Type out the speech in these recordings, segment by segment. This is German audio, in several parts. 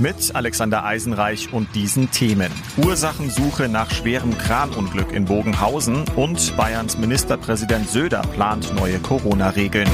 Mit Alexander Eisenreich und diesen Themen. Ursachensuche nach schwerem Kranunglück in Bogenhausen und Bayerns Ministerpräsident Söder plant neue Corona-Regeln.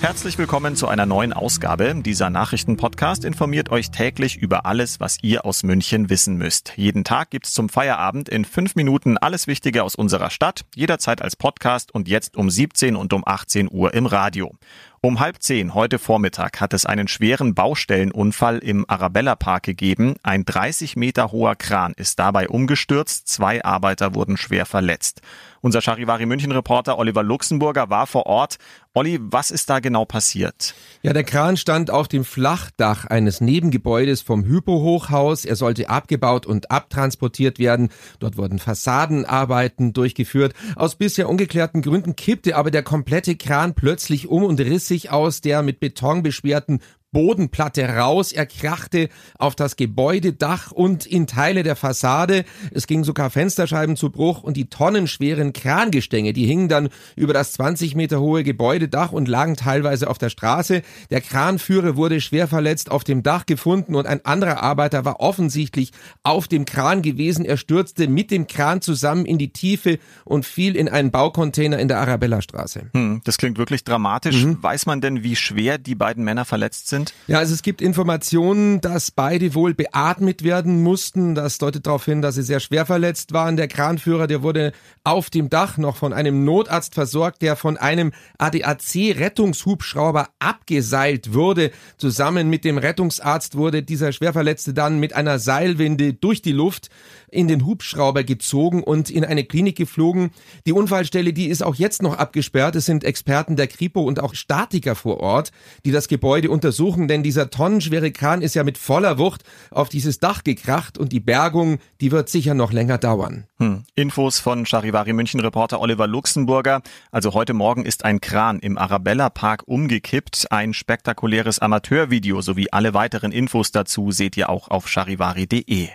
Herzlich willkommen zu einer neuen Ausgabe. Dieser Nachrichtenpodcast informiert euch täglich über alles, was ihr aus München wissen müsst. Jeden Tag gibt's zum Feierabend in fünf Minuten alles Wichtige aus unserer Stadt, jederzeit als Podcast und jetzt um 17 und um 18 Uhr im Radio. Um halb zehn heute Vormittag hat es einen schweren Baustellenunfall im Arabella Park gegeben. Ein 30 Meter hoher Kran ist dabei umgestürzt. Zwei Arbeiter wurden schwer verletzt. Unser Charivari München Reporter Oliver Luxemburger war vor Ort. Olli, was ist da genau passiert? Ja, der Kran stand auf dem Flachdach eines Nebengebäudes vom Hypo-Hochhaus. Er sollte abgebaut und abtransportiert werden. Dort wurden Fassadenarbeiten durchgeführt. Aus bisher ungeklärten Gründen kippte aber der komplette Kran plötzlich um und riss sich aus der mit Beton beschwerten Bodenplatte raus. Er krachte auf das Gebäudedach und in Teile der Fassade. Es ging sogar Fensterscheiben zu Bruch und die tonnenschweren Krangestänge, die hingen dann über das 20 Meter hohe Gebäudedach und lagen teilweise auf der Straße. Der Kranführer wurde schwer verletzt auf dem Dach gefunden und ein anderer Arbeiter war offensichtlich auf dem Kran gewesen. Er stürzte mit dem Kran zusammen in die Tiefe und fiel in einen Baucontainer in der Arabella-Straße. Hm, das klingt wirklich dramatisch. Mhm. Weiß man denn, wie schwer die beiden Männer verletzt sind? Sind? Ja, also es gibt Informationen, dass beide wohl beatmet werden mussten. Das deutet darauf hin, dass sie sehr schwer verletzt waren. Der Kranführer, der wurde auf dem Dach noch von einem Notarzt versorgt, der von einem ADAC-Rettungshubschrauber abgeseilt wurde. Zusammen mit dem Rettungsarzt wurde dieser Schwerverletzte dann mit einer Seilwinde durch die Luft in den Hubschrauber gezogen und in eine Klinik geflogen. Die Unfallstelle, die ist auch jetzt noch abgesperrt. Es sind Experten der Kripo und auch Statiker vor Ort, die das Gebäude untersuchen suchen, denn dieser tonnenschwere Kran ist ja mit voller Wucht auf dieses Dach gekracht und die Bergung, die wird sicher noch länger dauern. Hm. Infos von Charivari München Reporter Oliver Luxemburger. Also heute Morgen ist ein Kran im Arabella Park umgekippt. Ein spektakuläres Amateurvideo sowie alle weiteren Infos dazu seht ihr auch auf charivari.de.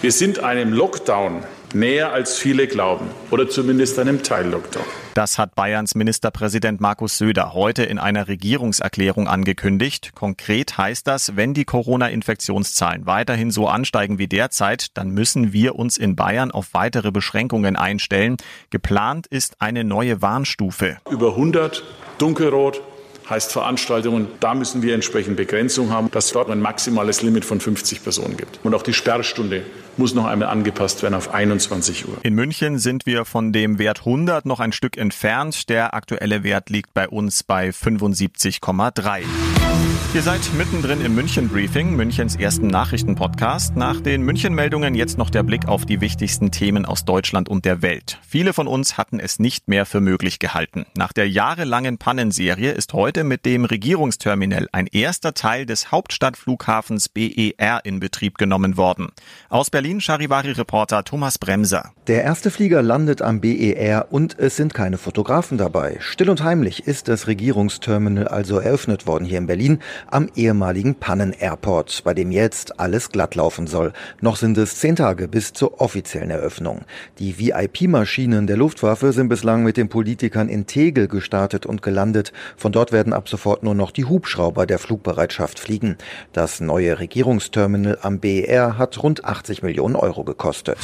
Wir sind einem Lockdown näher als viele glauben oder zumindest einem Teil-Lockdown. Das hat Bayerns Ministerpräsident Markus Söder heute in einer Regierungserklärung angekündigt. Konkret heißt das, wenn die Corona-Infektionszahlen weiterhin so ansteigen wie derzeit, dann müssen wir uns in Bayern auf weitere Beschränkungen einstellen. Geplant ist eine neue Warnstufe. Über 100 dunkelrot heißt Veranstaltungen, da müssen wir entsprechend Begrenzung haben, dass es dort ein maximales Limit von 50 Personen gibt. Und auch die Sperrstunde muss noch einmal angepasst werden auf 21 Uhr. In München sind wir von dem Wert 100 noch ein Stück entfernt. Der aktuelle Wert liegt bei uns bei 75,3. Ihr seid mittendrin im München Briefing, Münchens ersten Nachrichtenpodcast. Nach den München-Meldungen jetzt noch der Blick auf die wichtigsten Themen aus Deutschland und der Welt. Viele von uns hatten es nicht mehr für möglich gehalten. Nach der jahrelangen Pannenserie ist heute mit dem Regierungsterminal ein erster Teil des Hauptstadtflughafens BER in Betrieb genommen worden. Aus Berlin Charivari-Reporter Thomas Bremser. Der erste Flieger landet am BER und es sind keine Fotografen dabei. Still und heimlich ist das Regierungsterminal also eröffnet worden hier in Berlin am ehemaligen Pannen-Airport, bei dem jetzt alles glatt laufen soll. Noch sind es zehn Tage bis zur offiziellen Eröffnung. Die VIP-Maschinen der Luftwaffe sind bislang mit den Politikern in Tegel gestartet und gelandet. Von dort werden ab sofort nur noch die Hubschrauber der Flugbereitschaft fliegen. Das neue Regierungsterminal am BER hat rund 80 Millionen Euro gekostet.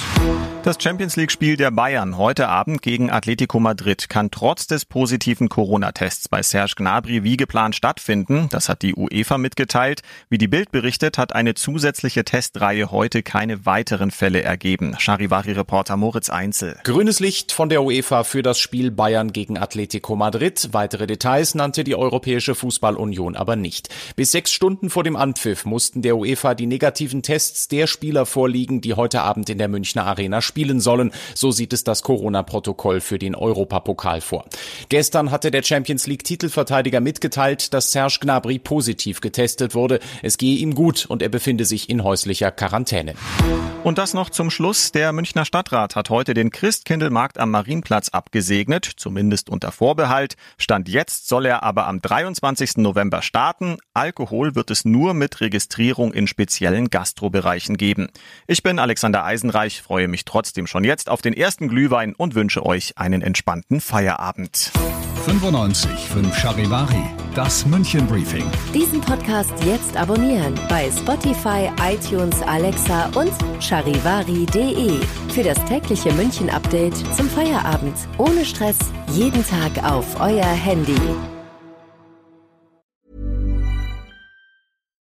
Das Champions League-Spiel der Bayern heute Abend gegen Atletico Madrid kann trotz des positiven Corona-Tests bei Serge Gnabry wie geplant stattfinden. Das hat die UEFA mitgeteilt. Wie die Bild berichtet, hat eine zusätzliche Testreihe heute keine weiteren Fälle ergeben. Charivari-Reporter Moritz Einzel. Grünes Licht von der UEFA für das Spiel Bayern gegen Atletico Madrid. Weitere Details nannte die Europäische Fußballunion aber nicht. Bis sechs Stunden vor dem Anpfiff mussten der UEFA die negativen Tests der Spieler vorliegen, die heute Abend in der Münchner Arena spielen sollen. So sieht es das Corona-Protokoll für den Europapokal vor. Gestern hatte der Champions League Titelverteidiger mitgeteilt, dass Serge Gnabry positiv getestet wurde. Es gehe ihm gut und er befinde sich in häuslicher Quarantäne. Und das noch zum Schluss. Der Münchner Stadtrat hat heute den Christkindlmarkt am Marienplatz abgesegnet, zumindest unter Vorbehalt. Stand jetzt soll er aber am 23. November starten. Alkohol wird es nur mit Registrierung in speziellen Gastrobereichen geben. Ich bin Alexander Eisenreich, freue mich trotzdem schon jetzt auf den ersten Glühwein und wünsche euch einen entspannten Feierabend. 95 5 Charivari, das München Briefing. Diesen Podcast jetzt abonnieren bei Spotify, iTunes, Alexa und charivari.de. Für das tägliche München Update zum Feierabend. Ohne Stress, jeden Tag auf euer Handy.